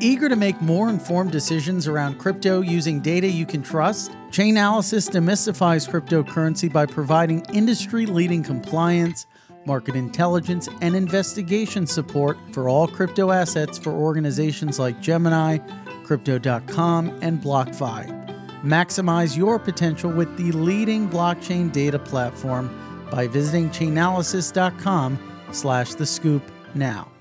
Eager to make more informed decisions around crypto using data you can trust? Chainalysis demystifies cryptocurrency by providing industry leading compliance, market intelligence, and investigation support for all crypto assets for organizations like Gemini, Crypto.com, and BlockFi. Maximize your potential with the leading blockchain data platform by visiting chainalysis.com slash the scoop now.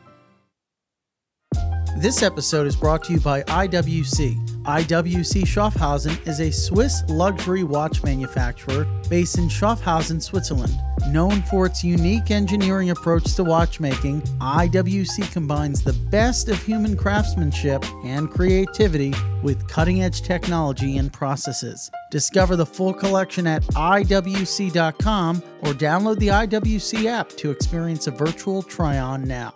This episode is brought to you by IWC. IWC Schaffhausen is a Swiss luxury watch manufacturer based in Schaffhausen, Switzerland. Known for its unique engineering approach to watchmaking, IWC combines the best of human craftsmanship and creativity with cutting edge technology and processes. Discover the full collection at IWC.com or download the IWC app to experience a virtual try on now.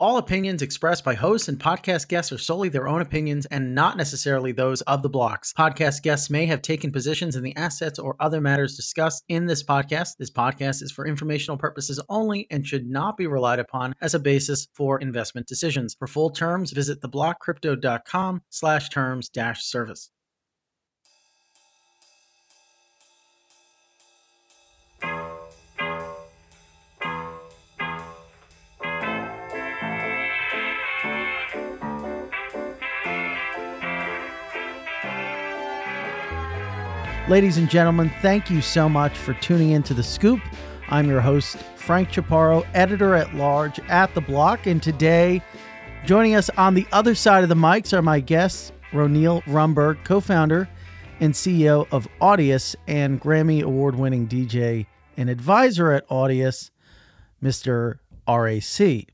All opinions expressed by hosts and podcast guests are solely their own opinions and not necessarily those of the blocks. Podcast guests may have taken positions in the assets or other matters discussed in this podcast. This podcast is for informational purposes only and should not be relied upon as a basis for investment decisions. For full terms, visit theblockcrypto.com slash terms dash service. Ladies and gentlemen, thank you so much for tuning in to The Scoop. I'm your host, Frank Chaparro, editor at large at The Block. And today, joining us on the other side of the mics are my guests, Roneil Rumburg, co founder and CEO of Audius and Grammy Award winning DJ and advisor at Audius, Mr. RAC.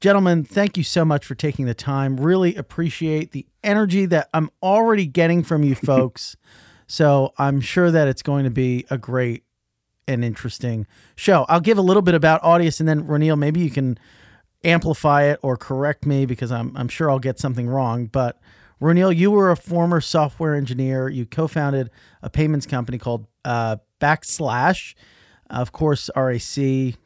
Gentlemen, thank you so much for taking the time. Really appreciate the energy that I'm already getting from you folks. So I'm sure that it's going to be a great and interesting show. I'll give a little bit about Audius and then Roneil, maybe you can amplify it or correct me because I'm, I'm sure I'll get something wrong. But Roneil, you were a former software engineer. You co-founded a payments company called uh, Backslash. Of course, RAC,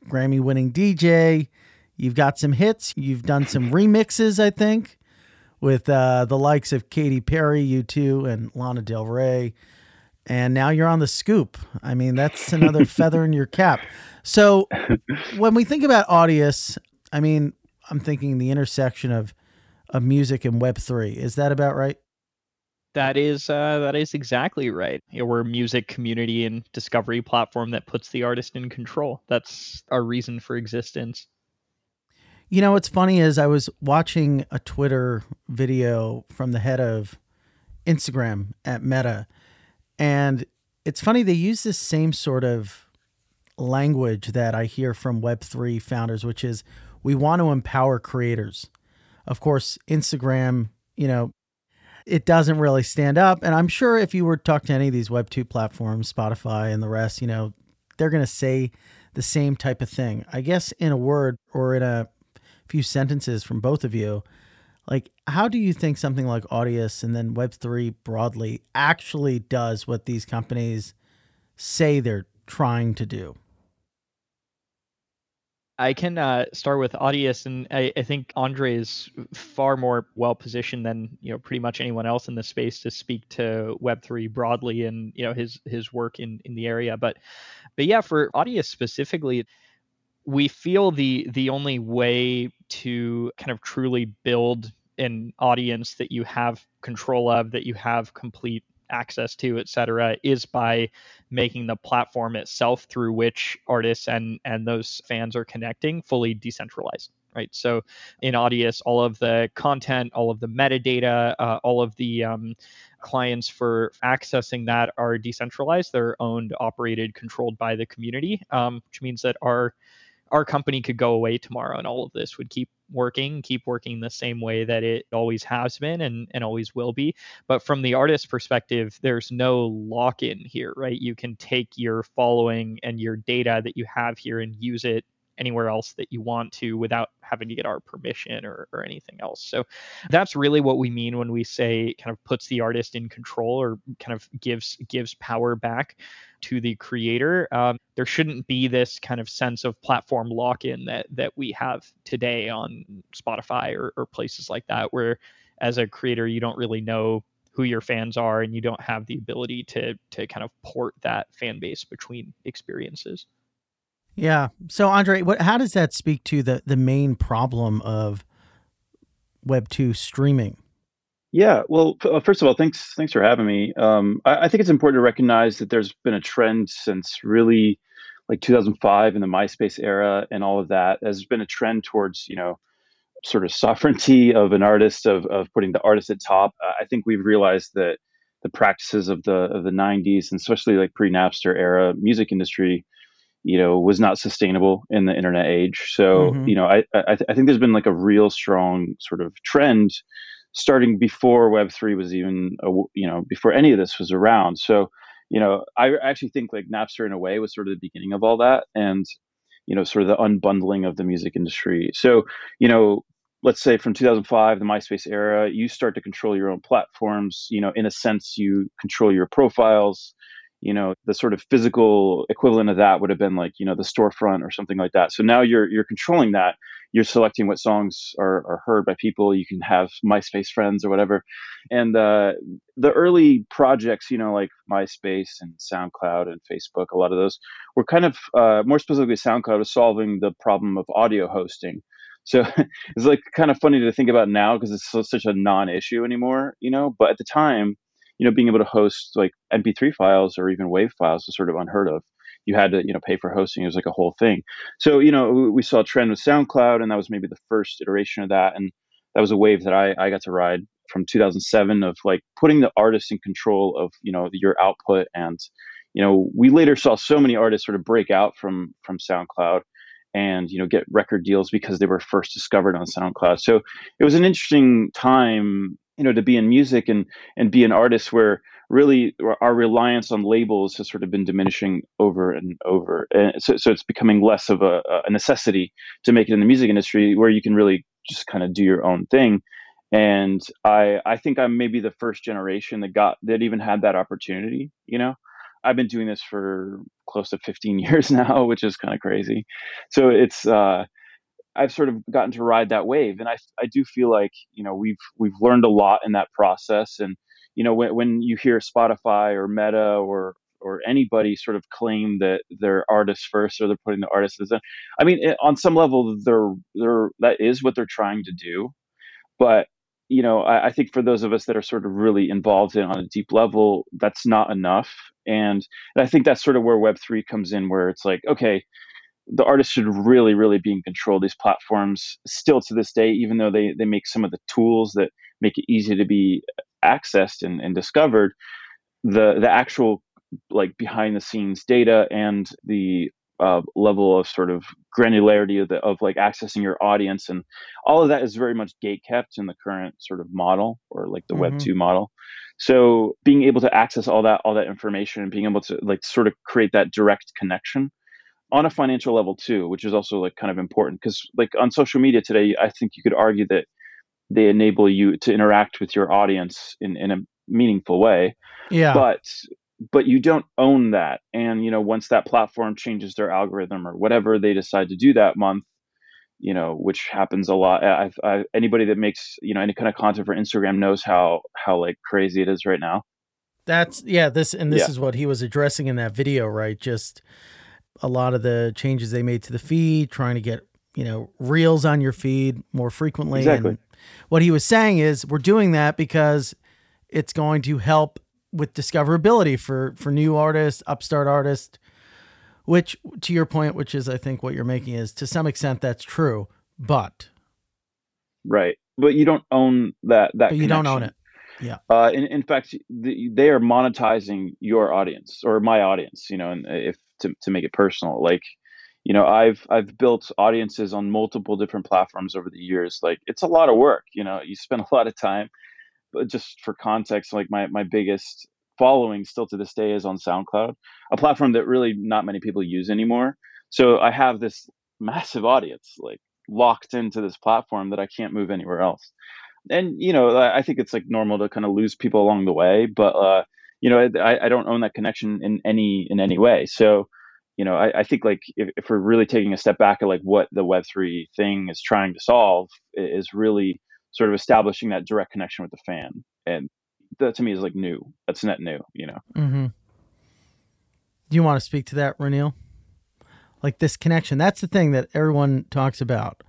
Grammy winning DJ. You've got some hits. You've done some remixes, I think, with uh, the likes of Katy Perry, U2, and Lana Del Rey and now you're on the scoop. I mean, that's another feather in your cap. So when we think about Audius, I mean, I'm thinking the intersection of of music and Web three. Is that about right? That is uh, that is exactly right. You know, we're a music community and discovery platform that puts the artist in control. That's our reason for existence. You know what's funny is I was watching a Twitter video from the head of Instagram at Meta, and it's funny, they use this same sort of language that I hear from Web3 founders, which is we want to empower creators. Of course, Instagram, you know, it doesn't really stand up. And I'm sure if you were to talk to any of these Web2 platforms, Spotify and the rest, you know, they're going to say the same type of thing. I guess in a word or in a few sentences from both of you, like, how do you think something like Audius and then Web3 broadly actually does what these companies say they're trying to do? I can uh, start with Audius, and I, I, think Andre is far more well positioned than you know pretty much anyone else in the space to speak to Web three broadly and you know his his work in in the area. But but yeah, for Audius specifically, we feel the the only way to kind of truly build an audience that you have control of that you have complete access to et cetera is by making the platform itself through which artists and and those fans are connecting fully decentralized right? So in audius all of the content all of the metadata uh, all of the um, clients for accessing that are decentralized. They're owned operated controlled by the community um, which means that our our company could go away tomorrow and all of this would keep working, keep working the same way that it always has been and, and always will be. But from the artist perspective, there's no lock in here, right? You can take your following and your data that you have here and use it anywhere else that you want to without having to get our permission or, or anything else. So that's really what we mean when we say kind of puts the artist in control or kind of gives gives power back to the creator. Um, there shouldn't be this kind of sense of platform lock-in that that we have today on Spotify or, or places like that, where as a creator you don't really know who your fans are and you don't have the ability to to kind of port that fan base between experiences. Yeah. So Andre, what how does that speak to the the main problem of Web two streaming? Yeah. Well, uh, first of all, thanks thanks for having me. Um, I, I think it's important to recognize that there's been a trend since really like 2005 in the MySpace era and all of that. There's been a trend towards you know sort of sovereignty of an artist of, of putting the artist at top i think we've realized that the practices of the of the 90s and especially like pre-napster era music industry you know was not sustainable in the internet age. So mm-hmm. you know I, I, I think there's been like a real strong sort of trend starting before web3 was even a, you know before any of this was around. So you know i actually think like napster in a way was sort of the beginning of all that and you know sort of the unbundling of the music industry. So you know let's say from 2005 the myspace era you start to control your own platforms. You know in a sense you control your profiles you know the sort of physical equivalent of that would have been like you know the storefront or something like that. So now you're you're controlling that. You're selecting what songs are, are heard by people. You can have myspace friends or whatever. And uh, the early projects you know like myspace and soundcloud and facebook a lot of those were kind of uh, more specifically soundcloud was solving the problem of audio hosting. So it's like kind of funny to think about now because it's so, such a non-issue anymore, you know. But at the time, you know, being able to host like MP3 files or even WAV files was sort of unheard of. You had to, you know, pay for hosting. It was like a whole thing. So, you know, we saw a trend with SoundCloud, and that was maybe the first iteration of that. And that was a wave that I, I got to ride from 2007 of like putting the artist in control of, you know, your output. And, you know, we later saw so many artists sort of break out from from SoundCloud and you know get record deals because they were first discovered on SoundCloud. So it was an interesting time, you know, to be in music and and be an artist where really our reliance on labels has sort of been diminishing over and over. And so, so it's becoming less of a, a necessity to make it in the music industry where you can really just kind of do your own thing. And I I think I'm maybe the first generation that got that even had that opportunity, you know. I've been doing this for close to 15 years now, which is kind of crazy. So it's uh, I've sort of gotten to ride that wave, and I I do feel like you know we've we've learned a lot in that process, and you know when when you hear Spotify or Meta or or anybody sort of claim that they're artists first or they're putting the artists as I mean, it, on some level, they're they're that is what they're trying to do, but you know, I, I, think for those of us that are sort of really involved in on a deep level, that's not enough. And, and I think that's sort of where Web3 comes in, where it's like, okay, the artist should really, really be in control of these platforms still to this day, even though they, they make some of the tools that make it easy to be accessed and, and discovered. The, the actual like behind the scenes data and the uh, level of sort of granularity of, the, of like accessing your audience and all of that is very much gate kept in the current sort of model or like the mm-hmm. web 2 model so being able to access all that all that information and being able to like sort of create that direct connection on a financial level too which is also like kind of important because like on social media today i think you could argue that they enable you to interact with your audience in, in a meaningful way. Yeah. But but you don't own that. And you know once that platform changes their algorithm or whatever they decide to do that month you know which happens a lot I've, i anybody that makes you know any kind of content for instagram knows how how like crazy it is right now. That's yeah this and this yeah. is what he was addressing in that video right? Just a lot of the changes they made to the feed trying to get you know reels on your feed more frequently exactly. and what he was saying is we're doing that because it's going to help with discoverability for for new artists, upstart artists. Which, to your point, which is I think what you're making is to some extent that's true, but right, but you don't own that that. But you don't own it. Yeah. Uh, in, in fact, the, they are monetizing your audience or my audience. You know, and if to to make it personal, like you know i've i've built audiences on multiple different platforms over the years like it's a lot of work you know you spend a lot of time But just for context, like my my biggest following still to this day is on SoundCloud, a platform that really not many people use anymore. So I have this massive audience, like locked into this platform that I can't move anywhere else. And you know, I think it's like normal to kind of lose people along the way, but uh, you know, I, I don't own that connection in any in any way. So, you know, I, I think like if, if we're really taking a step back at like what the Web three thing is trying to solve is really sort of establishing that direct connection with the fan, and that to me is like new. That's net new, you know. Mm-hmm. Do you want to speak to that, Roneil? Like this connection. That's the thing that everyone talks about.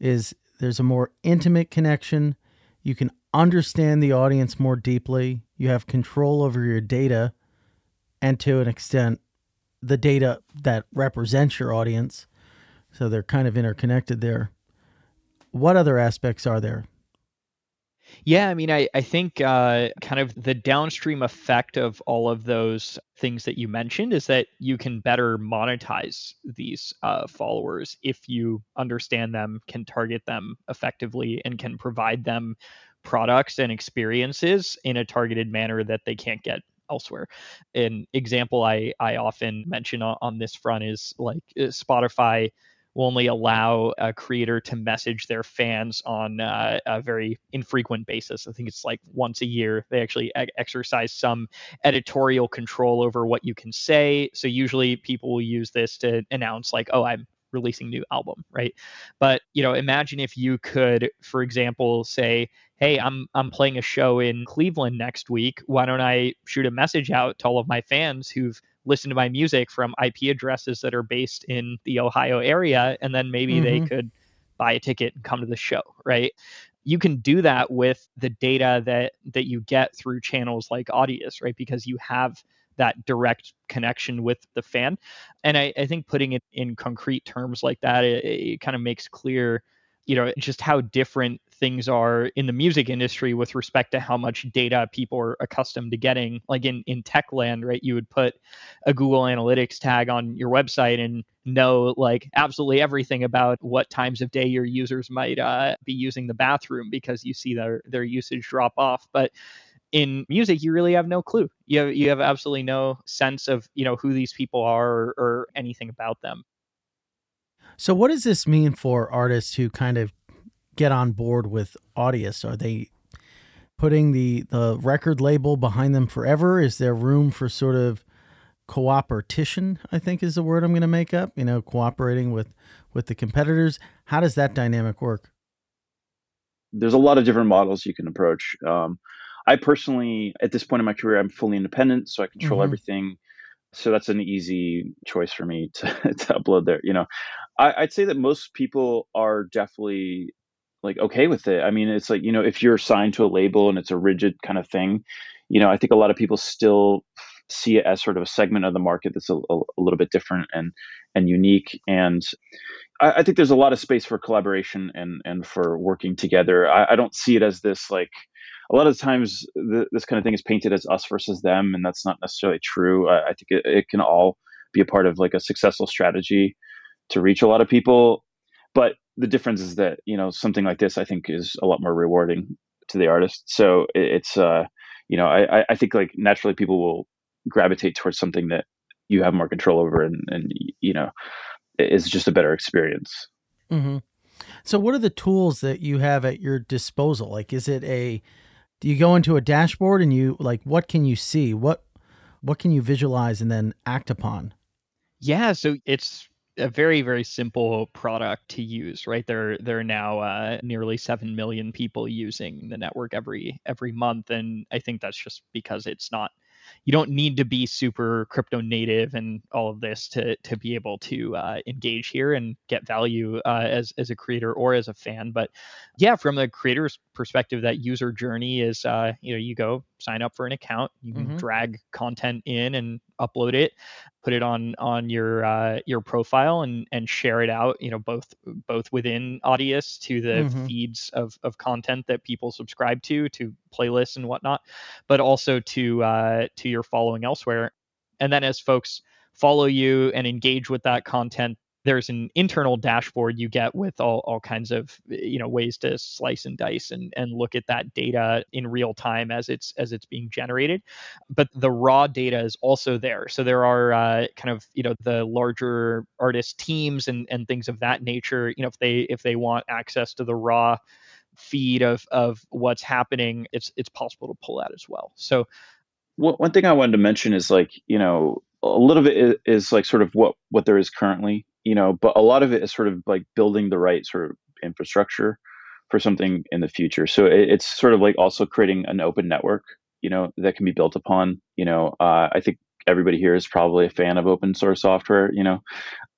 Is there's a more intimate connection. You can understand the audience more deeply. You have control over your data, and to an extent, the data that represents your audience. So they're kind of interconnected there. What other aspects are there? Yeah, I mean, I, I think uh, kind of the downstream effect of all of those things that you mentioned is that you can better monetize these uh, followers if you understand them, can target them effectively, and can provide them products and experiences in a targeted manner that they can't get elsewhere. An example I, I often mention on, on this front is like uh, Spotify will only allow a creator to message their fans on uh, a very infrequent basis. I think it's like once a year. They actually e- exercise some editorial control over what you can say. So usually people will use this to announce like, "Oh, I'm releasing new album," right? But you know, imagine if you could, for example, say, "Hey, I'm I'm playing a show in Cleveland next week. Why don't I shoot a message out to all of my fans who've listened to my music from IP addresses that are based in the Ohio area, and then maybe mm-hmm. they could buy a ticket and come to the show, right? You can do that with the data that that you get through channels like Audius, right? Because you have that direct connection with the fan. And I, I think putting it in concrete terms like that, it, it kind of makes clear, you know, just how different things are in the music industry with respect to how much data people are accustomed to getting. Like in, in tech land, right? You would put a Google Analytics tag on your website and know like absolutely everything about what times of day your users might uh, be using the bathroom because you see their their usage drop off. But in music you really have no clue you have you have absolutely no sense of you know who these people are or, or anything about them so what does this mean for artists who kind of get on board with Audius? Are they putting the the record label behind them forever? Is there room for sort of cooperation? I think is the word I'm going to make up. You know, cooperating with with the competitors. How does that dynamic work? There's a lot of different models you can approach. Um, I personally, at this point in my career, I'm fully independent, so I control mm-hmm. everything. So that's an easy choice for me to, to upload there. You know, I, I'd say that most people are definitely like okay with it. I mean, it's like, you know, if you're signed to a label and it's a rigid kind of thing, you know, I think a lot of people still see it as sort of a segment of the market that's a, a, a little bit different and and unique. And I, I, think there's a lot of space for collaboration and and for working together. I, I don't see it as this like a lot of times the, this kind of thing is painted as us versus them, and that's not necessarily true. I, I think it, it can all be a part of like a successful strategy to reach a lot of people. But the difference is that you know something like this i think is a lot more rewarding to the artist so it's uh you know i i think like naturally people will gravitate towards something that you have more control over and and you know is just a better experience mm-hmm. so what are the tools that you have at your disposal like is it a do you go into a dashboard and you like what can you see? What what can you visualize and then act upon? Yeah so it's a very very simple product to use right? There there are now uh, nearly 7 million people using the network every every month and i think that's just because it's not you don't need to be super crypto native and all of this to to be able to uh, engage here and get value uh, as as a creator or as a fan. But yeah, from the creator's perspective, that user journey is uh, you know you go sign up for an account, you mm-hmm. drag content in and upload it, put it on on your uh, your profile and and share it out. You know both both within Audius to the mm-hmm. feeds of of content that people subscribe to to playlists and whatnot, but also to uh, to your following elsewhere. And then as folks follow you and engage with that content there's an internal dashboard you get with all, all kinds of you know ways to slice and dice and, and look at that data in real time as it's as it's being generated. But the raw data is also there. So there are uh, kind of you know the larger artist teams and and things of that nature you know if they if they want access to the raw feed of of what's happening it's it's possible to pull that as well. So one thing i wanted to mention is like you know a little bit is, is like sort of what what there is currently you know, but a lot of it is sort of like building the right sort of infrastructure for something in the future. So it, it's sort of like also creating an open network, you know, that can be built upon. You know, uh, I think everybody here is probably a fan of open source software. You know,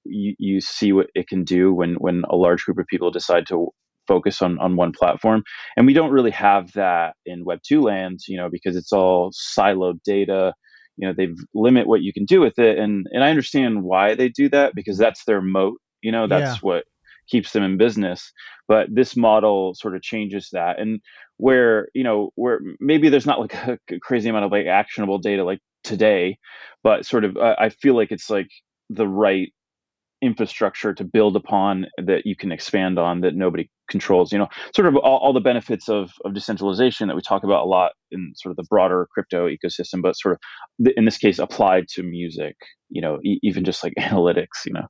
you, you see what it can do when when a large group of people decide to focus on on one platform and we don't really have that in web 2 lands you know because it's all siloed data you know they limit what you can do with it. And and i understand why they do that because that's their moat you know that's yeah. what keeps them in business. But this model sort of changes that. And where you know where maybe there's not like a crazy amount of like actionable data like today but sort of uh, i feel like it's like the right infrastructure to build upon that you can expand on that nobody controls you know sort of all, all, the benefits of, of decentralization that we talk about a lot in sort of the broader crypto ecosystem but sort of in this case applied to music you know e- even just like analytics you know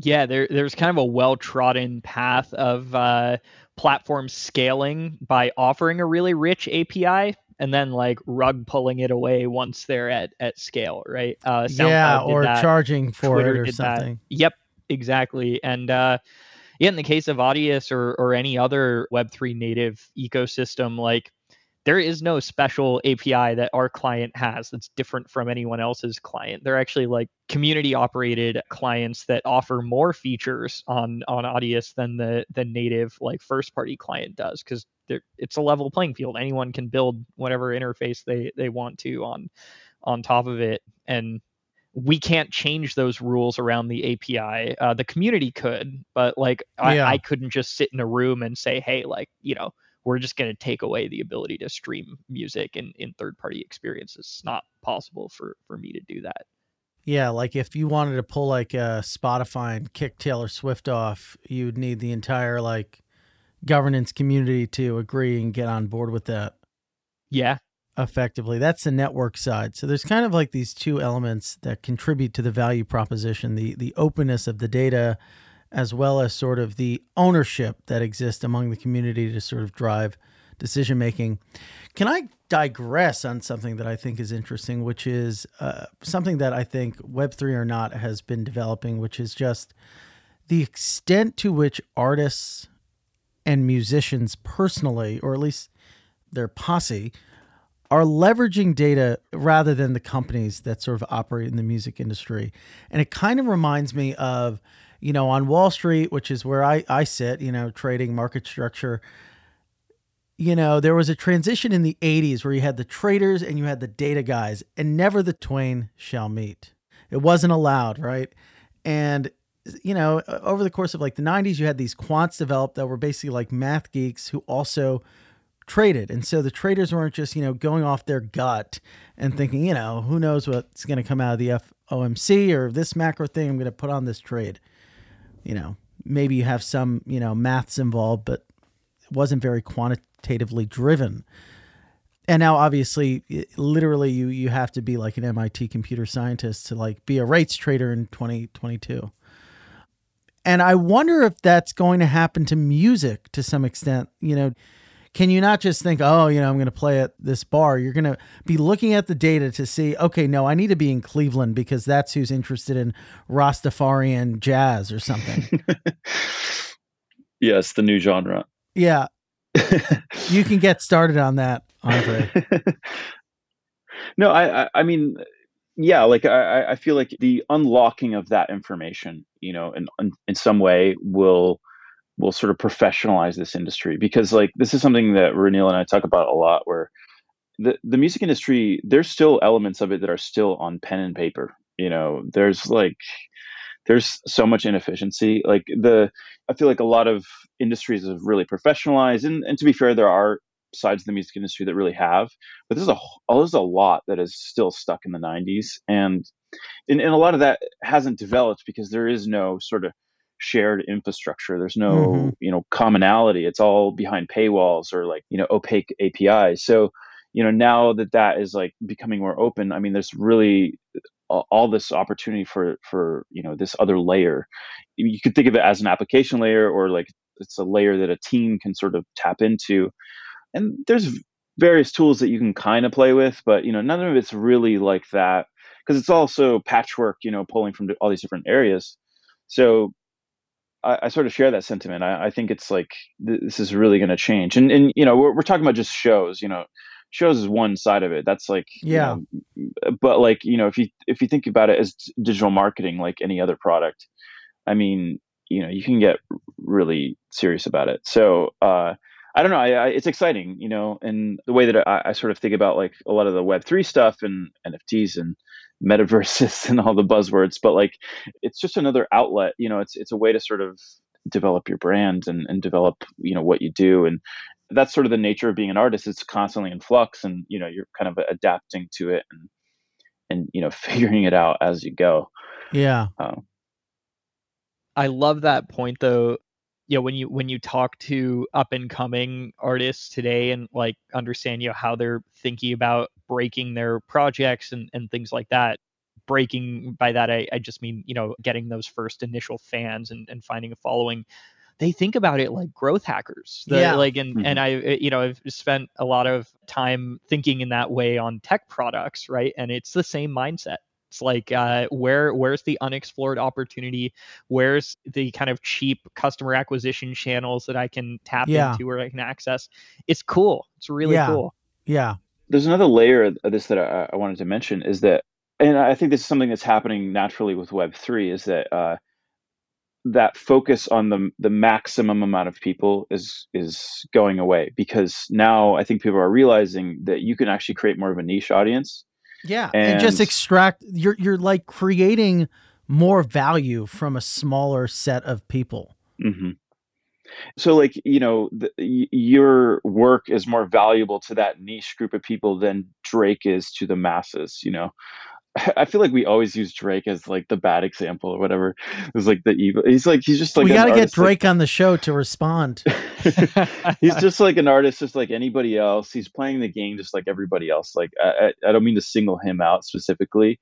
yeah there, there's kind of a well-trodden path of uh, platform scaling by offering a really rich api and then like rug pulling it away once they're at at scale, right? Uh, yeah, or that. charging for Twitter it or something. That. Yep, exactly. And uh, yeah, in the case of Audius or or any other Web three native ecosystem, like there is no special API that our client has that's different from anyone else's client. They're actually like community operated clients that offer more features on on Audius than the the native like first party client does because it's a level playing field. Anyone can build whatever interface they they want to on on top of it and we can't change those rules around the API. Uh, the community could, but like I, yeah. I couldn't just sit in a room and say, hey, like, you know, we're just going to take away the ability to stream music in, in third party experiences. It's not possible for, for me to do that. Yeah, like if you wanted to pull like a Spotify and kick Taylor Swift off, you'd need the entire like governance community to agree and get on board with that. Yeah. Effectively. That's the network side. So there's kind of like these two elements that contribute to the value proposition, the the openness of the data as well as sort of the ownership that exists among the community to sort of drive decision making. Can I digress on something that I think is interesting, which is uh, something that I think Web3 or not has been developing, which is just the extent to which artists and musicians personally, or at least their posse, are leveraging data rather than the companies that sort of operate in the music industry. And it kind of reminds me of you know, on Wall Street, which is where I, I sit, you know, trading market structure, you know, there was a transition in the 80s where you had the traders and you had the data guys, and never the twain shall meet. It wasn't allowed, right? And, you know, over the course of like the 90s, you had these quants developed that were basically like math geeks who also traded. And so the traders weren't just, you know, going off their gut and thinking, you know, who knows what's going to come out of the FOMC or this macro thing I'm going to put on this trade you know, maybe you have some, you know, maths involved, but it wasn't very quantitatively driven. And now obviously literally you you have to be like an MIT computer scientist to like be a rates trader in 2022. And I wonder if that's going to happen to music to some extent, you know, can you not just think, oh, you know, I'm going to play at this bar? You're going to be looking at the data to see, okay, no, I need to be in Cleveland because that's who's interested in Rastafarian jazz or something. yes, the new genre. Yeah. you can get started on that, Andre. no, I, I, mean, yeah, like I, I feel like the unlocking of that information, you know, in, in some way will will sort of professionalize this industry because like this is something that Roneil and I talk about a lot where the the music industry there's still elements of it that are still on pen and paper you know? There's like there's so much inefficiency. Like the i feel like a lot of industries have really professionalized and, and to be fair there are sides of the music industry that really have, but there's a there's a lot that is still stuck in the 90s, and, and and a lot of that hasn't developed because there is no sort of shared infrastructure. There's no mm-hmm. you know commonality. It's all behind paywalls or like you know opaque APIs. So you know now that that is like becoming more open, I mean, there's really all this opportunity for for you know this other layer you could think of it as an application layer or like it's a layer that a team can sort of tap into and there's various tools that you can kind of play with but you know none of it's really like that because it's also patchwork you know pulling from all these different areas so I, I sort of share that sentiment. I, I think it's like th- this is really going to change. And and you know we're, we're talking about just shows you know shows is one side of it. That's like yeah. you know, but like you know if you if you think about it as digital marketing like any other product i mean you know you can get really serious about it. So uh i don't know. I, I it's exciting you know and the way that I, I sort of think about like a lot of the web3 stuff and nfts and metaverses and all the buzzwords but like it's just another outlet you know it's it's a way to sort of develop your brand and, and develop you know what you do and that's sort of the nature of being an artist it's constantly in flux and you know you're kind of adapting to it and and you know figuring it out as you go. Yeah. Um, i love that point though you know when you when you talk to up and coming artists today and like understand you know how they're thinking about breaking their projects and and things like that breaking by that I, I just mean you know getting those first initial fans and, and finding a following they think about it like growth hackers. The, yeah. Like and mm-hmm. and I eh, you know I've spent a lot of time thinking in that way on tech products, right? And it's the same mindset. It's like uh, where where's the unexplored opportunity? Where's the kind of cheap customer acquisition channels that I can tap yeah. into or I can access? It's cool. It's really yeah. cool. Yeah. There's another layer of this that I, I, wanted to mention is that, and I think this is something that's happening naturally with Web three is that uh, that focus on the the maximum amount of people is is going away because now I think people are realizing that you can actually create more of a niche audience. Yeah, and, and just extract. You're you're like creating more value from a smaller set of people. Mm-hmm. So, like you know, the, your work is more valuable to that niche group of people than Drake is to the masses. You know, I feel like we always use Drake as like the bad example or whatever. It's like the evil. He's like he's just like we got to get Drake like, on the show to respond. he's just like an artist, just like anybody else. He's playing the game just like everybody else. Like I, I don't mean to single him out specifically.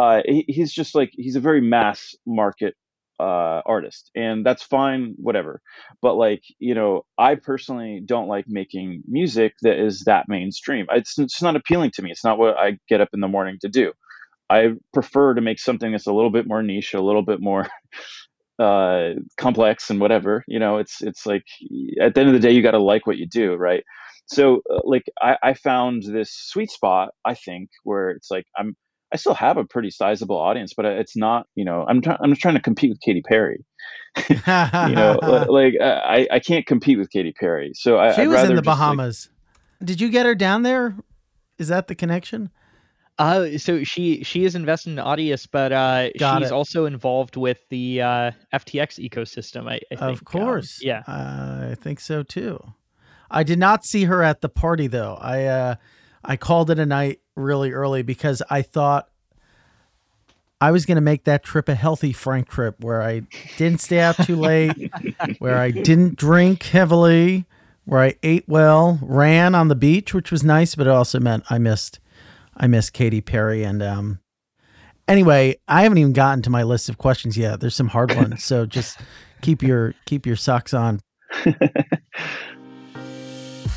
Uh, he, he's just like he's a very mass market uh, artist, and that's fine, whatever. But like you know, I personally don't like making music that is that mainstream. It's it's not appealing to me. It's not what I get up in the morning to do. I prefer to make something that's a little bit more niche, a little bit more uh, complex, and whatever. You know, it's it's like at the end of the day, you got to like what you do, right? So, uh, like, I, I found this sweet spot. I think where it's like I'm I still have a pretty sizable audience, but it's not, you know, I'm trying, I'm just trying to compete with Katy Perry. you know, like I, I can't compete with Katy Perry. So I, she I'd was in the Bahamas. Like... Did you get her down there? Is that the connection? Uh, so she she is invested in Audius, but uh, she's it. also involved with the uh, FTX ecosystem. I, I think. Of um, course, um, yeah, I think so too. I did not see her at the party though. I uh, I called it a night really early because I thought I was going to make that trip a healthy Frank trip where I didn't stay out too late, where I didn't drink heavily, where I ate well, ran on the beach, which was nice, but it also meant I missed I miss Katy Perry. And um, anyway, I haven't even gotten to my list of questions yet. There's some hard ones, so just keep your keep your socks on.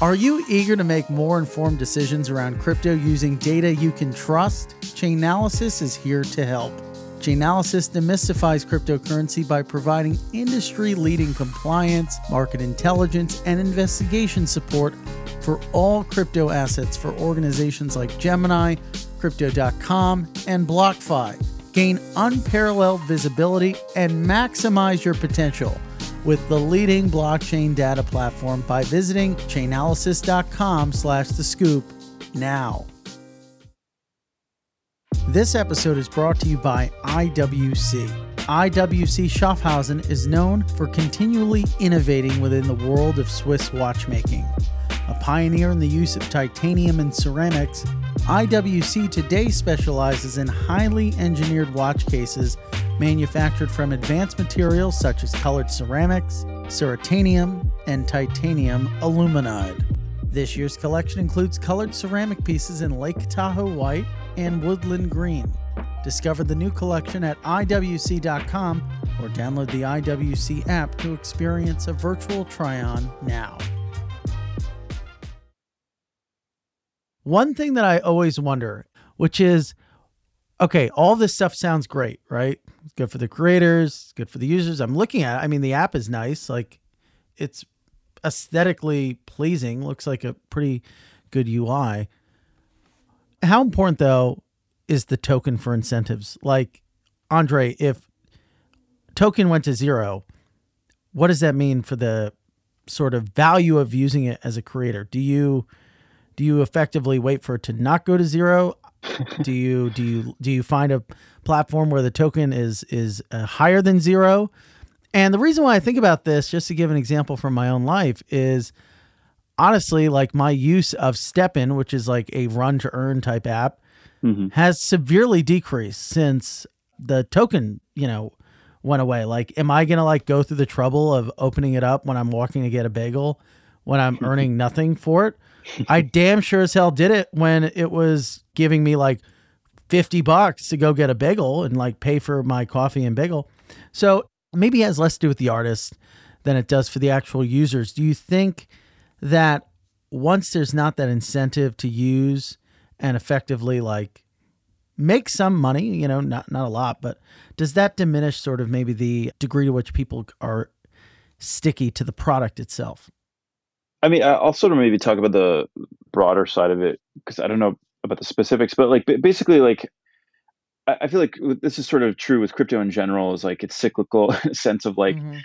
Are you eager to make more informed decisions around crypto using data you can trust? Chainalysis is here to help. Chainalysis demystifies cryptocurrency by providing industry leading compliance, market intelligence, and investigation support for all crypto assets for organizations like Gemini, Crypto.com, and BlockFi. Gain unparalleled visibility and maximize your potential with the leading blockchain data platform by visiting chainalysis.com slash the scoop now. This episode is brought to you by IWC. IWC Schaffhausen is known for continually innovating within the world of Swiss watchmaking. A pioneer in the use of titanium and ceramics, IWC today specializes in highly engineered watch cases manufactured from advanced materials such as colored ceramics, ceratanium, and titanium aluminide. This year's collection includes colored ceramic pieces in Lake Tahoe white and woodland green. Discover the new collection at IWC.com or download the IWC app to experience a virtual try on now. One thing that I always wonder, which is okay, all this stuff sounds great, right? It's good for the creators, it's good for the users. I'm looking at it. I mean, the app is nice. Like it's aesthetically pleasing, looks like a pretty good UI. How important though is the token for incentives? Like Andre, if token went to zero, what does that mean for the sort of value of using it as a creator? Do you do you effectively wait for it to not go to zero? do you do you do you find a platform where the token is is uh, higher than zero? And the reason why I think about this, just to give an example from my own life, is honestly like my use of STEPN, which is like a run to earn type app, mm-hmm. has severely decreased since the token, you know, went away. Like, am I gonna like go through the trouble of opening it up when I'm walking to get a bagel when I'm earning nothing for it? I damn sure as hell did it when it was giving me like 50 bucks to go get a bagel and like pay for my coffee and bagel. So maybe it has less to do with the artist than it does for the actual users. Do you think that once there's not that incentive to use and effectively like make some money, you know, not not a lot, but does that diminish sort of maybe the degree to which people are sticky to the product itself? I mean, I'll sort of maybe talk about the broader side of it because I don't know about the specifics, but like basically, like I feel like this is sort of true with crypto in general. Is like it's cyclical sense of like mm-hmm.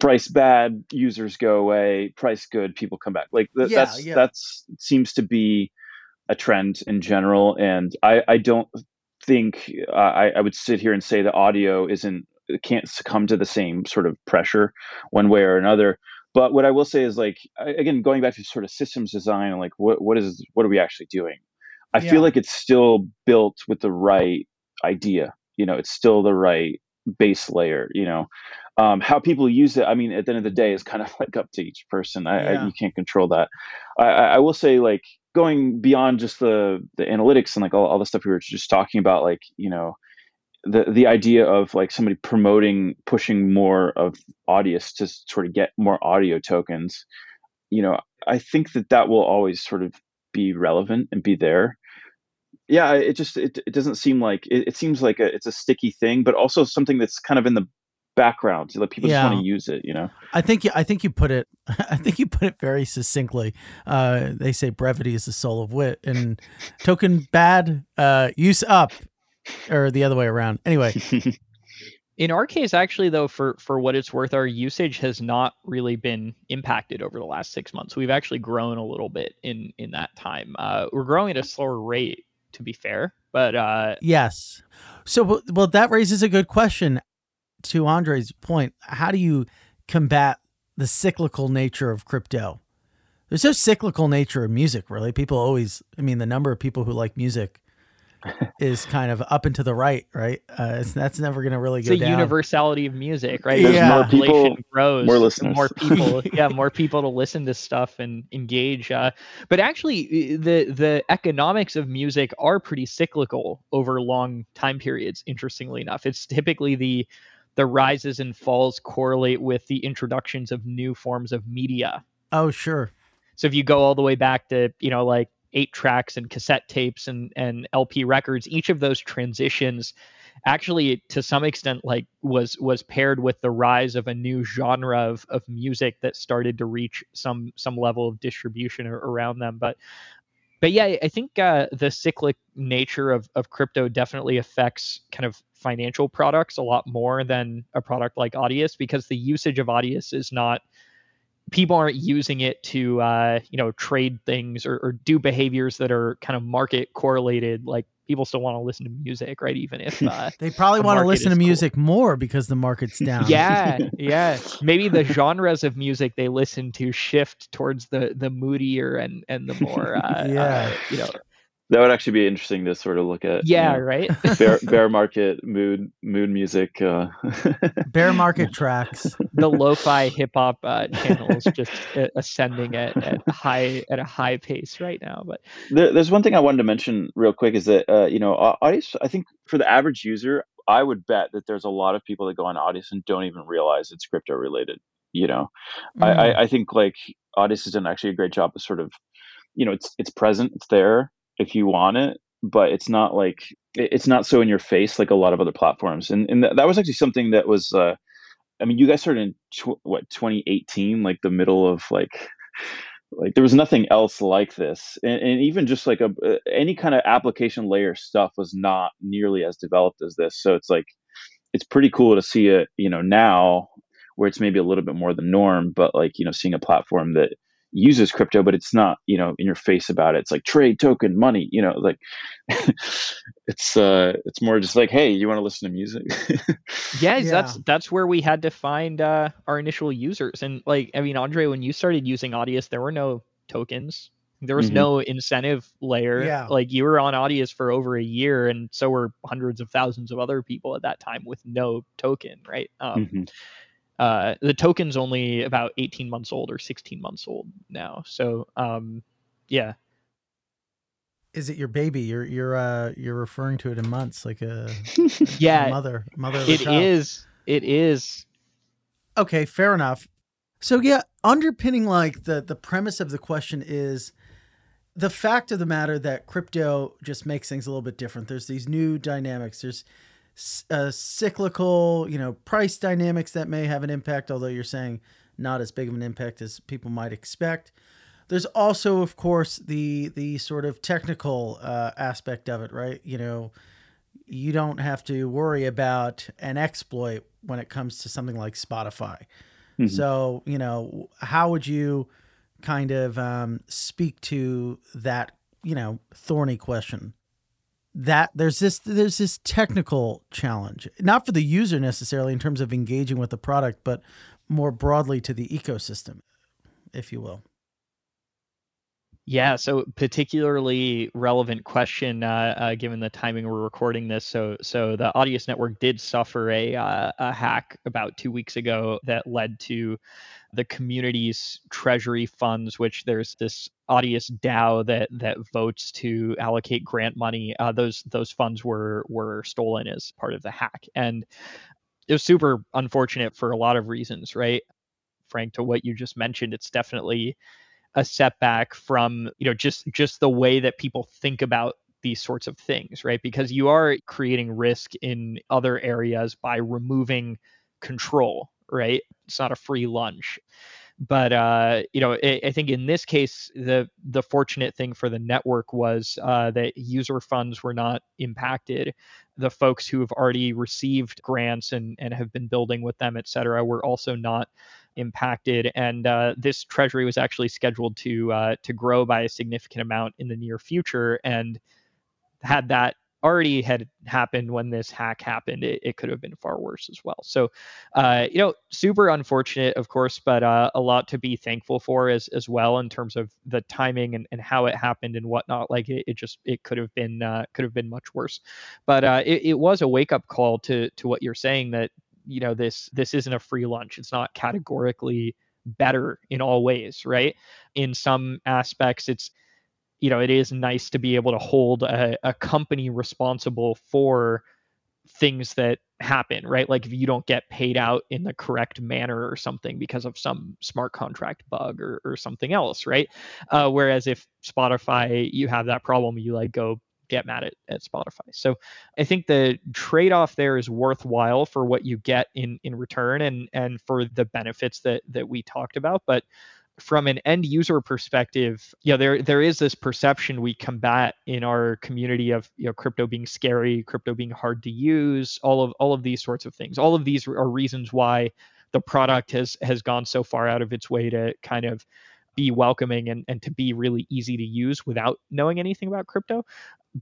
Price bad, users go away, price good, people come back. Like th- yeah, that's yeah. that's seems to be a trend in general, and I I don't think uh, I I would sit here and say that audio isn't can't succumb to the same sort of pressure one way or another but what I will say is like again, going back to sort of systems design and like what what is what are we actually doing? I yeah. feel like it's still built with the right idea. You know, it's still the right base layer. You know, um, how people use it. I mean, at the end of the day, is kind of like up to each person. I, yeah. I, you can't control that. I, I will say like going beyond just the the analytics and like all, all the stuff we were just talking about. Like you know, the the idea of like somebody promoting pushing more of audience to sort of get more audio tokens you know i think that that will always sort of be relevant and be there yeah it just it, it doesn't seem like it, it seems like a, it's a sticky thing but also something that's kind of in the background so that people yeah. just want to use it you know i think i think you put it i think you put it very succinctly uh they say brevity is the soul of wit and token bad uh use up or the other way around. Anyway. in our case actually though for for what it's worth our usage has not really been impacted over the last six months we've actually grown a little bit in in that time uh, we're growing at a slower rate to be fair but uh, yes. So well that raises a good question to andre's point. How do you combat the cyclical nature of crypto? There's no cyclical nature of music really. People always i mean the number of people who like music is kind of up and to the right, right? Uh, that's never going to really go it's a down. universality of music, right? There's yeah. more people, grows, more listeners, more people, yeah, more people to listen to stuff and engage. Uh, but actually, the the economics of music are pretty cyclical over long time periods. Interestingly enough, it's typically the the rises and falls correlate with the introductions of new forms of media. Oh, sure. So if you go all the way back to, you know, like eight tracks and cassette tapes and and LP records, each of those transitions actually to some extent like was was paired with the rise of a new genre of, of music that started to reach some some level of distribution around them. But but yeah i think uh, the cyclic nature of, of crypto definitely affects kind of financial products a lot more than a product like audius because the usage of audius is not people aren't using it to uh, you know trade things or, or, do behaviors that are kind of market correlated like people still want to listen to music, right? Even if uh, they probably the want to listen to is cool. music more because the market's down. yeah, yeah. Maybe the genres of music they listen to shift towards the the moodier and and the more uh, Yeah. uh, you know That would actually be interesting to sort of look at. you yeah know, right bear, bear market mood mood music. Uh, Bear market tracks. the lo-fi hip hop uh, channel is just uh, ascending at, at high at a high pace right now. But There, there's one thing I wanted to mention real quick is that uh, you know Au- Audius. I think for the average user, I would bet that there's a lot of people that go on Audius and don't even realize it's crypto related. You know, I, Mm. I, I think like Audius has done actually a great job of sort of, you know, it's it's present, it's there if you want it, but it's not like it's not so in your face like a lot of other platforms. And and that, was actually something that was. Uh, I mean, you guys started in tw- what 2018, like the middle of like like there was nothing else like this and, and even just like a uh, any kind of application layer stuff was not nearly as developed as this so it's like it's pretty cool to see it you know now where it's maybe a little bit more the norm but like you know seeing a platform that uses crypto but it's not you know in your face about it it's like trade token money you know like it's uh it's more just like hey you want to listen to music yeah, Yeah. that's that's where we had to find uh, our initial users. And like I mean, Andre, when you started using Audius, there were no tokens. There was Mhm. no incentive layer. Yeah. Like you were on Audius for over a year, and so were hundreds of thousands of other people at that time with no token, right? Um, Mhm. Uh, the token's only about 18 months old or 16 months old now. So um, yeah, Is it your baby? You're you're uh you're referring to it in months like a, Yeah, a mother mother. Of a it child. is. It is. Okay, fair enough. So yeah, underpinning like the the premise of the question is the fact of the matter that crypto just makes things a little bit different. There's these new dynamics. There's s- uh, cyclical, you know, price dynamics that may have an impact, although you're saying not as big of an impact as people might expect. There's also, of course, the the sort of technical uh, aspect of it, right? You know, you don't have to worry about an exploit when it comes to something like Spotify. Mhm. So, you know, how would you kind of um, speak to that, you know, thorny question? That there's this there's this technical challenge, not for the user necessarily in terms of engaging with the product, but more broadly to the ecosystem, if you will. Yeah, so particularly relevant question uh, uh, given the timing we're recording this. So, so the Audius Network did suffer a uh, a hack about two weeks ago that led to the community's treasury funds, which there's this Audius DAO that that votes to allocate grant money. Uh, those those funds were were stolen as part of the hack, and it was super unfortunate for a lot of reasons, right? Frank, to what you just mentioned, it's definitely a setback from you know just just the way that people think about these sorts of things right because you are creating risk in other areas by removing control right? It's not a free lunch. But uh, you know I, I think in this case the the fortunate thing for the network was uh, that user funds were not impacted. The folks who have already received grants and and have been building with them et cetera were also not impacted. And uh, this treasury was actually scheduled to uh, to grow by a significant amount in the near future and had that already had happened when this hack happened it, it could have been far worse as well. So uh, you know super unfortunate of course but uh, a lot to be thankful for as as well in terms of the timing and, and how it happened and whatnot. Like it, it just it could have been uh, could have been much worse. But uh, it, it was a wake up call to to what you're saying that you know this this isn't a free lunch. It's not categorically better in all ways right? In some aspects it's you know it is nice to be able to hold a, a company responsible for things that happen right? Like if you don't get paid out in the correct manner or something because of some smart contract bug or, or something else right? Uh, whereas if spotify you have that problem you like go get mad at, at spotify. So i think the trade-off there is worthwhile for what you get in in return and and for the benefits that that we talked about but from an end user perspective, yeah, there there is this perception we combat in our community of you know crypto being scary, crypto being hard to use, all of all of these sorts of things. All of these are reasons why the product has has gone so far out of its way to kind of be welcoming and, and to be really easy to use without knowing anything about crypto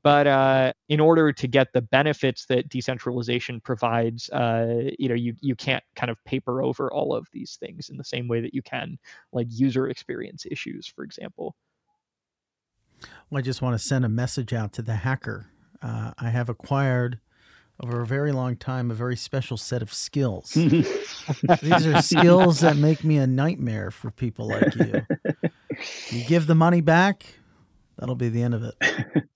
but uh, in order to get the benefits that decentralization provides, uh, you know, you you can't kind of paper over all of these things in the same way that you can like user experience issues, for example. Well, I just want to send a message out to the hacker. Uh, I have acquired over a very long time a very special set of skills. These are skills that make me a nightmare for people like you. You give the money back, that'll be the end of it.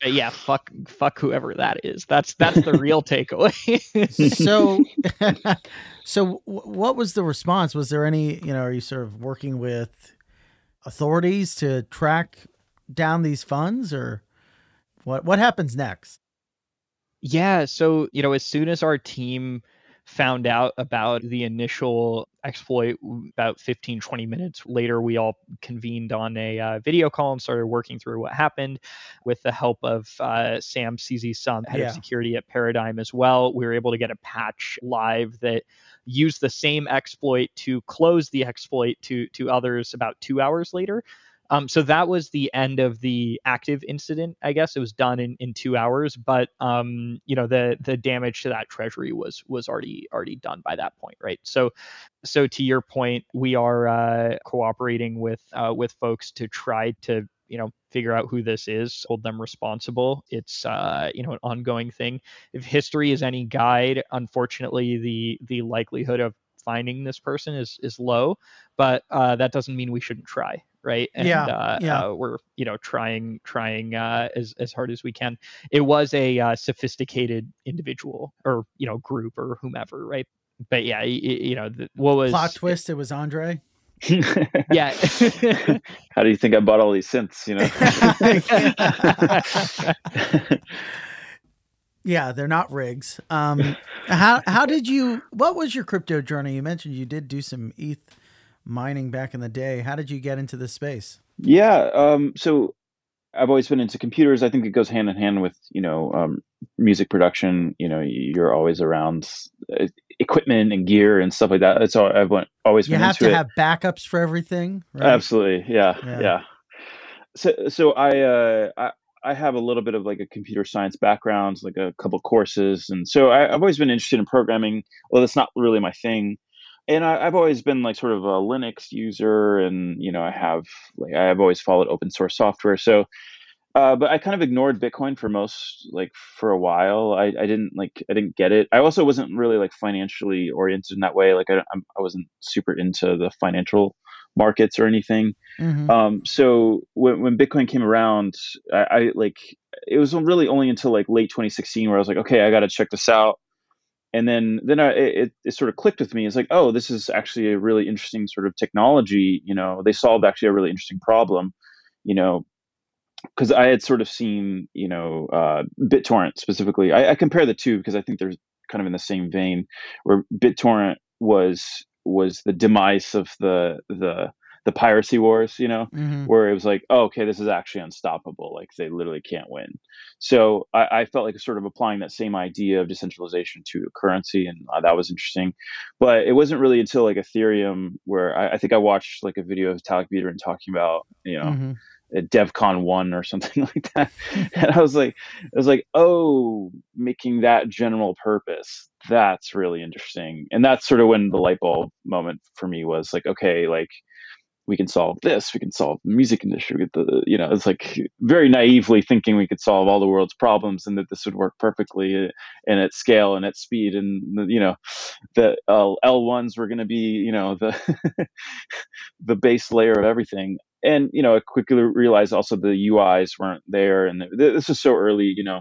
Uh, yeah, fuck, fuck whoever that is. That's that's the real takeaway. so, so what was the response? Was there any? You know, are you sort of working with authorities to track down these funds, or what? What happens next? Yeah, so you know, as soon as our team found out about the initial exploit about 15 20 minutes later we all convened on a uh, video call and started working through what happened with the help of uh, samczsun head yeah. of security at paradigm as well we were able to get a patch live that used the same exploit to close the exploit to to others about two hours later um, so that was the end of the active incident. I guess it was done in, in two hours, but um, you know the the damage to that treasury was was already already done by that point, right? So so to your point, we are uh, cooperating with uh, with folks to try to you know figure out who this is hold them responsible it's uh, you know an ongoing thing if history is any guide unfortunately the the likelihood of finding this person is is low but uh, that doesn't mean we shouldn't try right? And, yeah, uh, yeah. Uh, we're you know trying trying uh, as as hard as we can. It was a uh, sophisticated individual or you know group or whomever, right? But yeah, you, you know the, what was plot twist? It, it was Andre. yeah. How do you think I bought all these synths? You know. yeah, they're not rigs. Um, how how did you? What was your crypto journey? You mentioned you did do some ETH mining back in the day. How did you get into this space? Yeah, um, so I've always been into computers. I think it goes hand in hand with you know um, music production. You know, you're always around uh, equipment and gear and stuff like that. That's all I've went, always you have to have backups for everything. Right? Absolutely, yeah, yeah, yeah. So, so I, uh, I I have a little bit of like a computer science background, like a couple courses, and so I, have always been interested in programming. Well, that's not really my thing and I, have always been like sort of a Linux user, and you know I have like I've always followed open source software. So, uh, but I kind of ignored Bitcoin for most like for a while. I, I didn't like I didn't get it. I also wasn't really like financially oriented in that way. Like I I wasn't super into the financial markets or anything. Mm-hmm. Um, so when when Bitcoin came around, I, I like it was really only until like late 2016 where I was like, okay, I got to check this out and then then I, it, it sort of clicked with me. It's like, oh, this is actually a really interesting sort of technology. You know, they solved actually a really interesting problem. You know, because I had sort of seen, you know, uh, BitTorrent specifically. I, I, compare the two because I think they're kind of in the same vein, where BitTorrent was was the demise of the the the piracy wars, you know, mm-hmm. where it was like, oh, okay, this is actually unstoppable. Like they literally can't win. So I, I, felt like sort of applying that same idea of decentralization to currency, and uh, that was interesting. But it wasn't really until like Ethereum where I, I think I watched like a video of Vitalik Buterin talking about, you know. Mm-hmm. DevCon one or something like that, and I was like, I was like, oh, making that general purpose, that's really interesting, and that's sort of when the light bulb moment for me was like, okay, like we can solve this we can solve the music industry the you know it's like very naively thinking we could solve all the world's problems and that this would work perfectly uh, and at scale and at speed and you know the uh, l1s were going to be you know the the base layer of everything. And you know i quickly realized also the uis weren't there and this was so early you know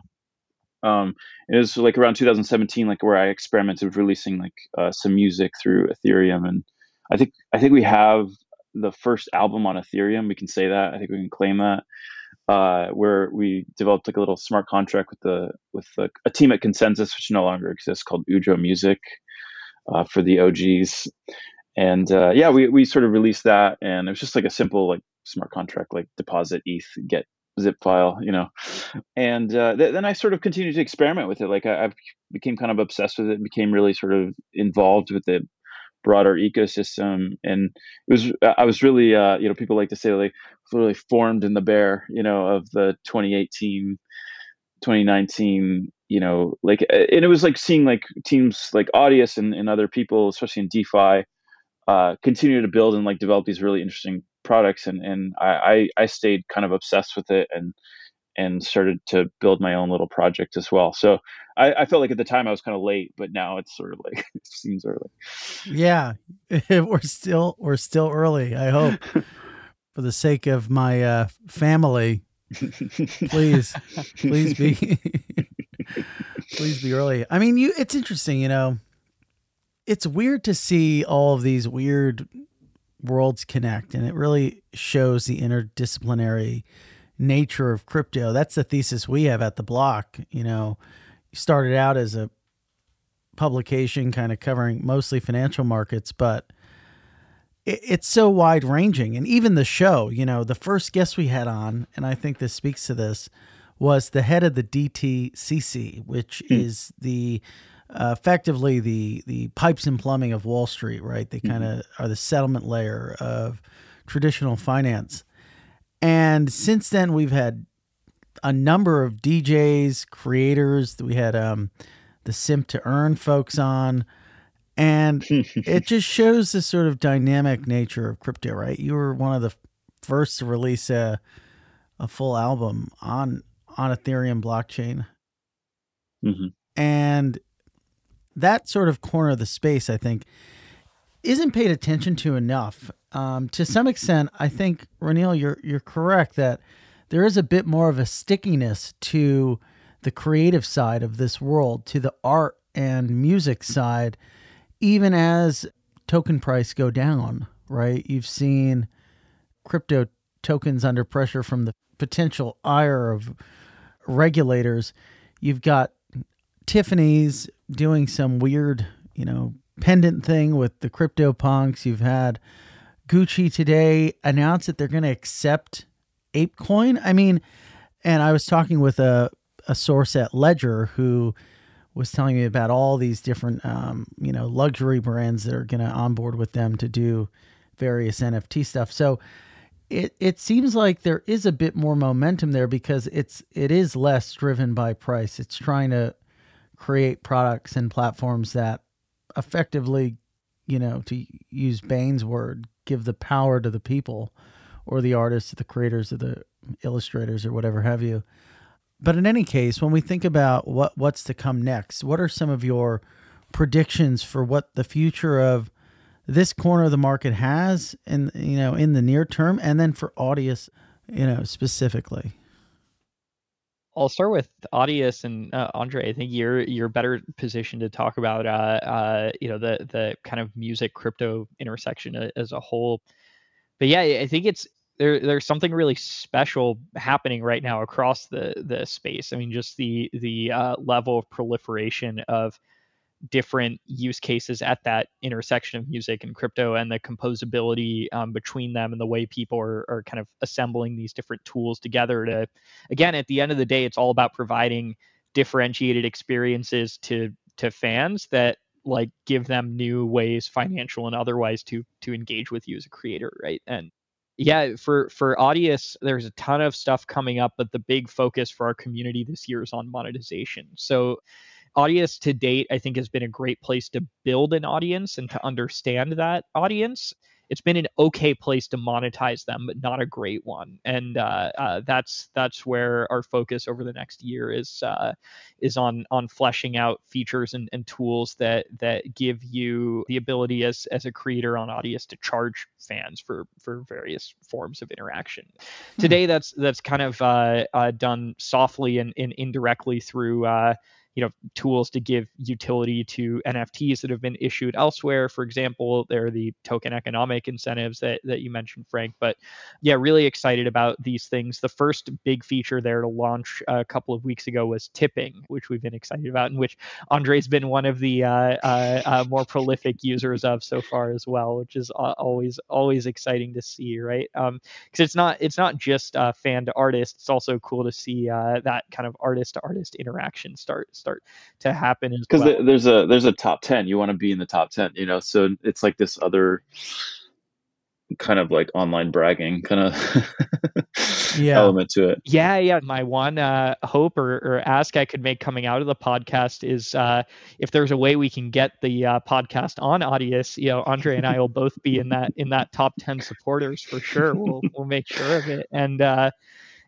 um, it was like around 2017 like where i experimented with releasing like uh, some music through ethereum and I think I think we have the first album on Ethereum. We can say that. I think we can claim that. Uh, where we developed like a little smart contract with the with the, a team at ConsenSys, which no longer exists, called Ujo Music uh, for the OGs. And uh, yeah, we we sort of released that, and it was just like a simple like smart contract, like deposit ETH, get zip file, you know. And uh, th- then I sort of continued to experiment with it. Like I, I became kind of obsessed with it, became really sort of involved with it broader ecosystem. And it was I was really uh, you know people like to say like literally formed in the bear you know of the 2018 2019 you know like and it was like seeing like teams like audius and, and other people especially in defi uh, continue to build and like develop these really interesting products and and I, I stayed kind of obsessed with it and and started to build my own little project as well. So I, I felt like at the time I was kind of late but now it's sort of like it seems early. Yeah we're still we're still early I hope. For the sake of my uh, family please please be please be early. I mean you it's interesting you know it's weird to see all of these weird worlds connect and it really shows the interdisciplinary nature of crypto that's the thesis we have at the block you know started out as a publication kind of covering mostly financial markets but it, it's so wide ranging and even the show you know the first guest we had on and i think this speaks to this was the head of the dtcc which mm. is the uh, effectively the the pipes and plumbing of Wall Street, right? They kind of mm-hmm. are the settlement layer of traditional finance. And since then, we've had a number of DJs, creators. We had um, the Simp to Earn folks on, and it just shows the sort of dynamic nature of crypto, right? You were one of the first to release a a full album on on Ethereum blockchain, mm-hmm. and that sort of corner of the space, I think, isn't paid attention to enough. Um, to some extent, I think Roneil, you're you're correct that there is a bit more of a stickiness to the creative side of this world, to the art and music side, even as token price go down. Right? You've seen crypto tokens under pressure from the potential ire of regulators. You've got Tiffany's doing some weird, you know, pendant thing with the crypto punks. You've had Gucci today announce that they're going to accept ApeCoin. I mean, and I was talking with a, a source at Ledger who was telling me about all these different, um, you know, luxury brands that are going to onboard with them to do various NFT stuff. So it it seems like there is a bit more momentum there because it's it is less driven by price. It's trying to create products and platforms that effectively, you know, to use Bain's word, give the power to the people or the artists, the creators, or the illustrators, or whatever have you. But in any case, when we think about what what's to come next, what are some of your predictions for what the future of this corner of the market has in you know in the near term and then for Audius you know specifically I'll start with Audius and uh, Andre. I think you're you're better positioned to talk about uh, uh, you know the the kind of music crypto intersection as a whole. But yeah, I think it's there. There's something really special happening right now across the the space. I mean, just the the uh, level of proliferation of different use cases at that intersection of music and crypto and the composability um, between them and the way people are, are kind of assembling these different tools together to again at the end of the day it's all about providing differentiated experiences to to fans that like give them new ways financial and otherwise to to engage with you as a creator right? And yeah for for audius there's a ton of stuff coming up but the big focus for our community this year is on monetization. So Audius to date, I think, has been a great place to build an audience and to understand that audience. It's been an okay place to monetize them, but not a great one. And uh, uh, that's that's where our focus over the next year is uh, is on on fleshing out features and, and tools that that give you the ability as as a creator on Audius to charge fans for for various forms of interaction. Hmm. Today, that's that's kind of uh, uh, done softly and, and indirectly through uh, you know tools to give utility to NFTs that have been issued elsewhere. For example, there are the token economic incentives that that you mentioned, Frank. But yeah, really excited about these things. The first big feature there to launch a couple of weeks ago was tipping, which we've been excited about, and which Andre's been one of the uh, uh, uh, more prolific users of so far as well, which is always always exciting to see, right? Because um, it's not it's not just uh, fan to artist; it's also cool to see uh, that kind of artist to artist interaction start start to happen because well. there's a there's a top 10 you want to be in the top 10 you know so it's like this other kind of like online bragging kind of yeah. element to it. Yeah, yeah. My one uh, hope or, or, ask I could make coming out of the podcast is uh, if there's a way we can get the uh, podcast on Audius, you know, Andre and I will both be in that in that top ten supporters for sure. We'll we'll make sure of it. And uh,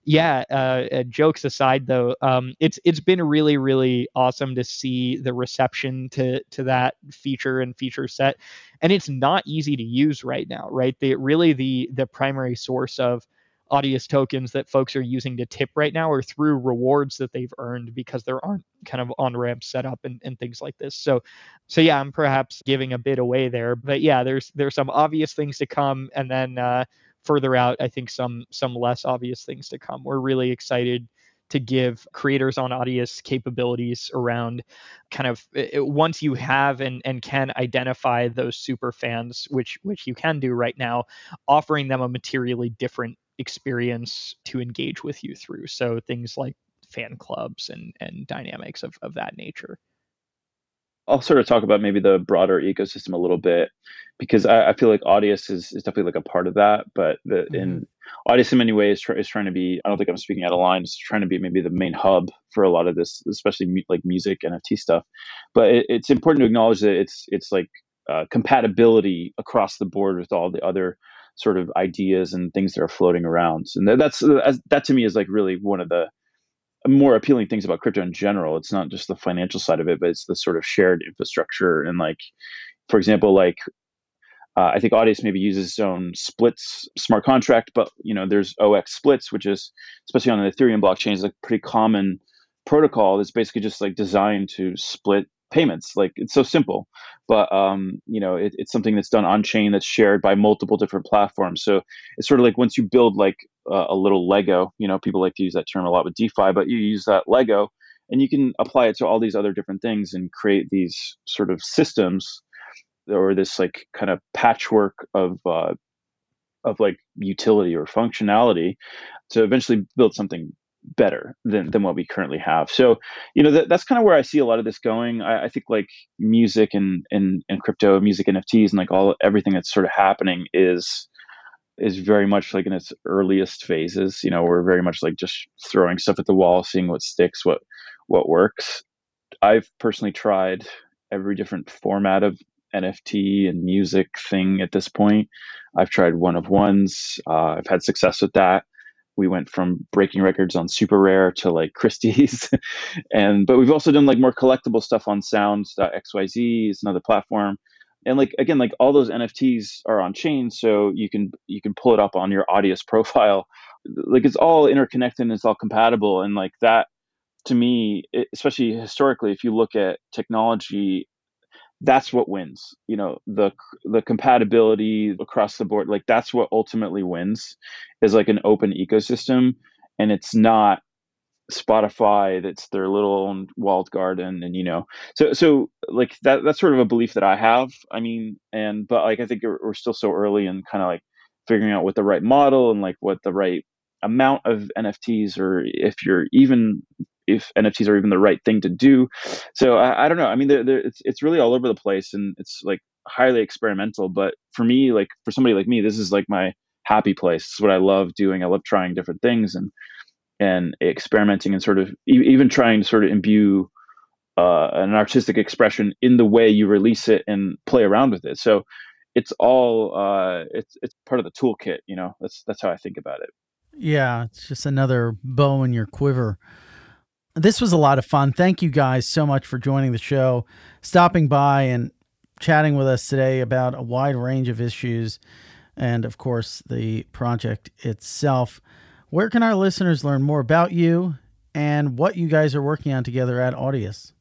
yeah, uh, uh, jokes aside though, um, it's it's been really really awesome to see the reception to to that feature and feature set, and it's not easy to use right now, right? The really the the primary source of Audius tokens that folks are using to tip right now are through rewards that they've earned because there aren't kind of on ramps set up and, and things like this. So so yeah, I'm perhaps giving a bit away there. But yeah, there's there's some obvious things to come and then uh, further out, I think some some less obvious things to come. We're really excited to give creators on Audius capabilities around kind of it, once you have and, and can identify those super fans, which which you can do right now, offering them a materially different experience to engage with you through. So things like fan clubs and and dynamics of, of that nature. I'll sort of talk about maybe the broader ecosystem a little bit because I, I feel like Audius is, is definitely like a part of that. But the, mm-hmm. in Audius, in many ways, try, is trying to be. I don't think I'm speaking out of line. It's trying to be maybe the main hub for a lot of this, especially mu- like music NFT stuff. But it, it's important to acknowledge that it's it's like uh, compatibility across the board with all the other sort of ideas and things that are floating around. And that's that to me is like really one of the more appealing things about crypto in general. It's not just the financial side of it, but it's the sort of shared infrastructure and like, for example, like uh, I think Audius maybe uses its own splits smart contract, but you know there's OX splits, which is especially on the Ethereum blockchain is a pretty common protocol that's basically just like designed to split payments. Like it's so simple, but um, you know it, it's something that's done on chain that's shared by multiple different platforms. So it's sort of like once you build like uh, a little Lego. You know, people like to use that term a lot with DeFi, but you use that Lego and you can apply it to all these other different things and create these sort of systems or this like kind of patchwork of uh, of like utility or functionality to eventually build something better than, than what we currently have. So, you know, that, that's kind of where I see a lot of this going. I, I think like music and, and, and crypto, music NFTs and like all everything that's sort of happening is is very much like in its earliest phases. You know, we're very much like just throwing stuff at the wall, seeing what sticks, what what works. I've personally tried every different format of NFT and music thing at this point. I've tried one of ones. Uh, I've had success with that. We went from breaking records on SuperRare to like Christie's, and but we've also done like more collectible stuff on Sounds.xyz uh, is another platform. And like again like all those nfts are on chain so you can you can pull it up on your audius profile. Like it's all interconnected and it's all compatible. And like that to me especially historically if you look at technology that's what wins you know the the compatibility across the board like that's what ultimately wins is like an open ecosystem and it's not Spotify that's their little own walled garden and you know so so like that that's sort of a belief that I have I mean and but like I think we're still so early and kind of like figuring out what the right model and like what the right amount of NFTs or if you're even if NFTs are even the right thing to do so I, I don't know I mean they're, they're, it's it's really all over the place and it's like highly experimental but for me like for somebody like me this is like my happy place it's what I love doing I love trying different things and and experimenting and sort of even trying to sort of imbue uh, an artistic expression in the way you release it and play around with it. So it's all uh, it's it's part of the toolkit. You know, that's that's how I think about it. Yeah, it's just another bow in your quiver. This was a lot of fun. Thank you guys so much for joining the show, stopping by and chatting with us today about a wide range of issues and of course the project itself. Where can our listeners learn more about you and what you guys are working on together at Audius?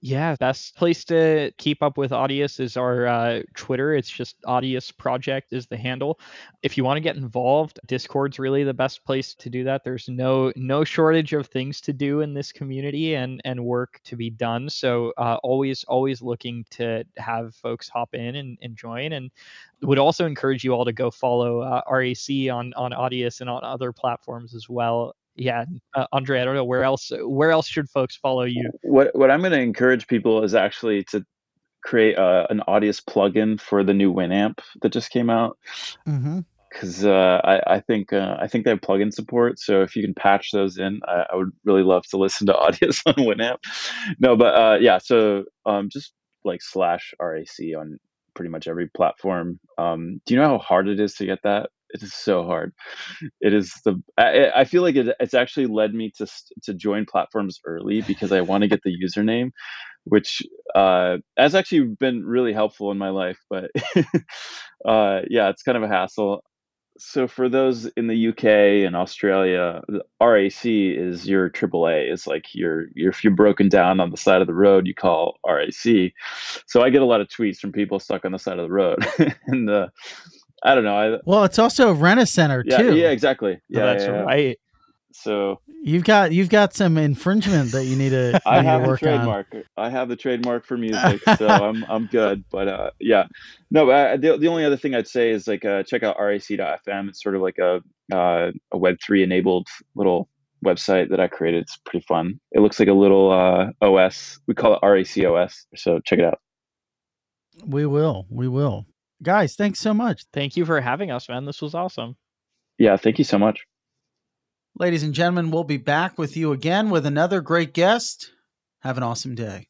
Yeah, best place to keep up with Audius is our uh, Twitter. It's just Audius Project is the handle. If you want to get involved, Discord's really the best place to do that. There's no no shortage of things to do in this community and and work to be done. So uh, always always looking to have folks hop in and, and join. And would also encourage you all to go follow uh, RAC on on Audius and on other platforms as well yeah, uh, Andre, I don't know where else where else should folks follow you? What what I'm going to encourage people is actually to create a, uh, an Audius plugin for the new Winamp that just came out. Mm-hmm because uh, I, I, think uh, I think they have plugin support. So if you can patch those in, I, I would really love to listen to Audius on Winamp. No, but uh, yeah, so um, just like slash RAC on pretty much every platform. Um, do you know how hard it is to get that? It is so hard. It is the. I, I feel like it, it's actually led me to to join platforms early because I want to get the username, which uh, has actually been really helpful in my life. But uh, yeah, it's kind of a hassle so for those in the UK and Australia, RAC is your AAA. It's like your, your if you're broken down on the side of the road, you call RAC. So I get a lot of tweets from people stuck on the side of the road, and uh, I don't know. I, well, it's also a rent center yeah, too. Yeah, exactly. Yeah, that's yeah, right. So you've got you've got some infringement that you need to. You I need have to work the trademark. On. I have the trademark for music, so I'm I'm good. But uh, yeah, no. But the the only other thing I'd say is like uh, check out RAC.fm. It's sort of like a uh, a Web three enabled little website that I created. It's pretty fun. It looks like a little uh, OS. We call it RAC OS. So check it out. We will. We will. Guys, thanks so much. Thank you for having us, man. This was awesome. Yeah, thank you so much. Ladies and gentlemen, we'll be back with you again with another great guest. Have an awesome day.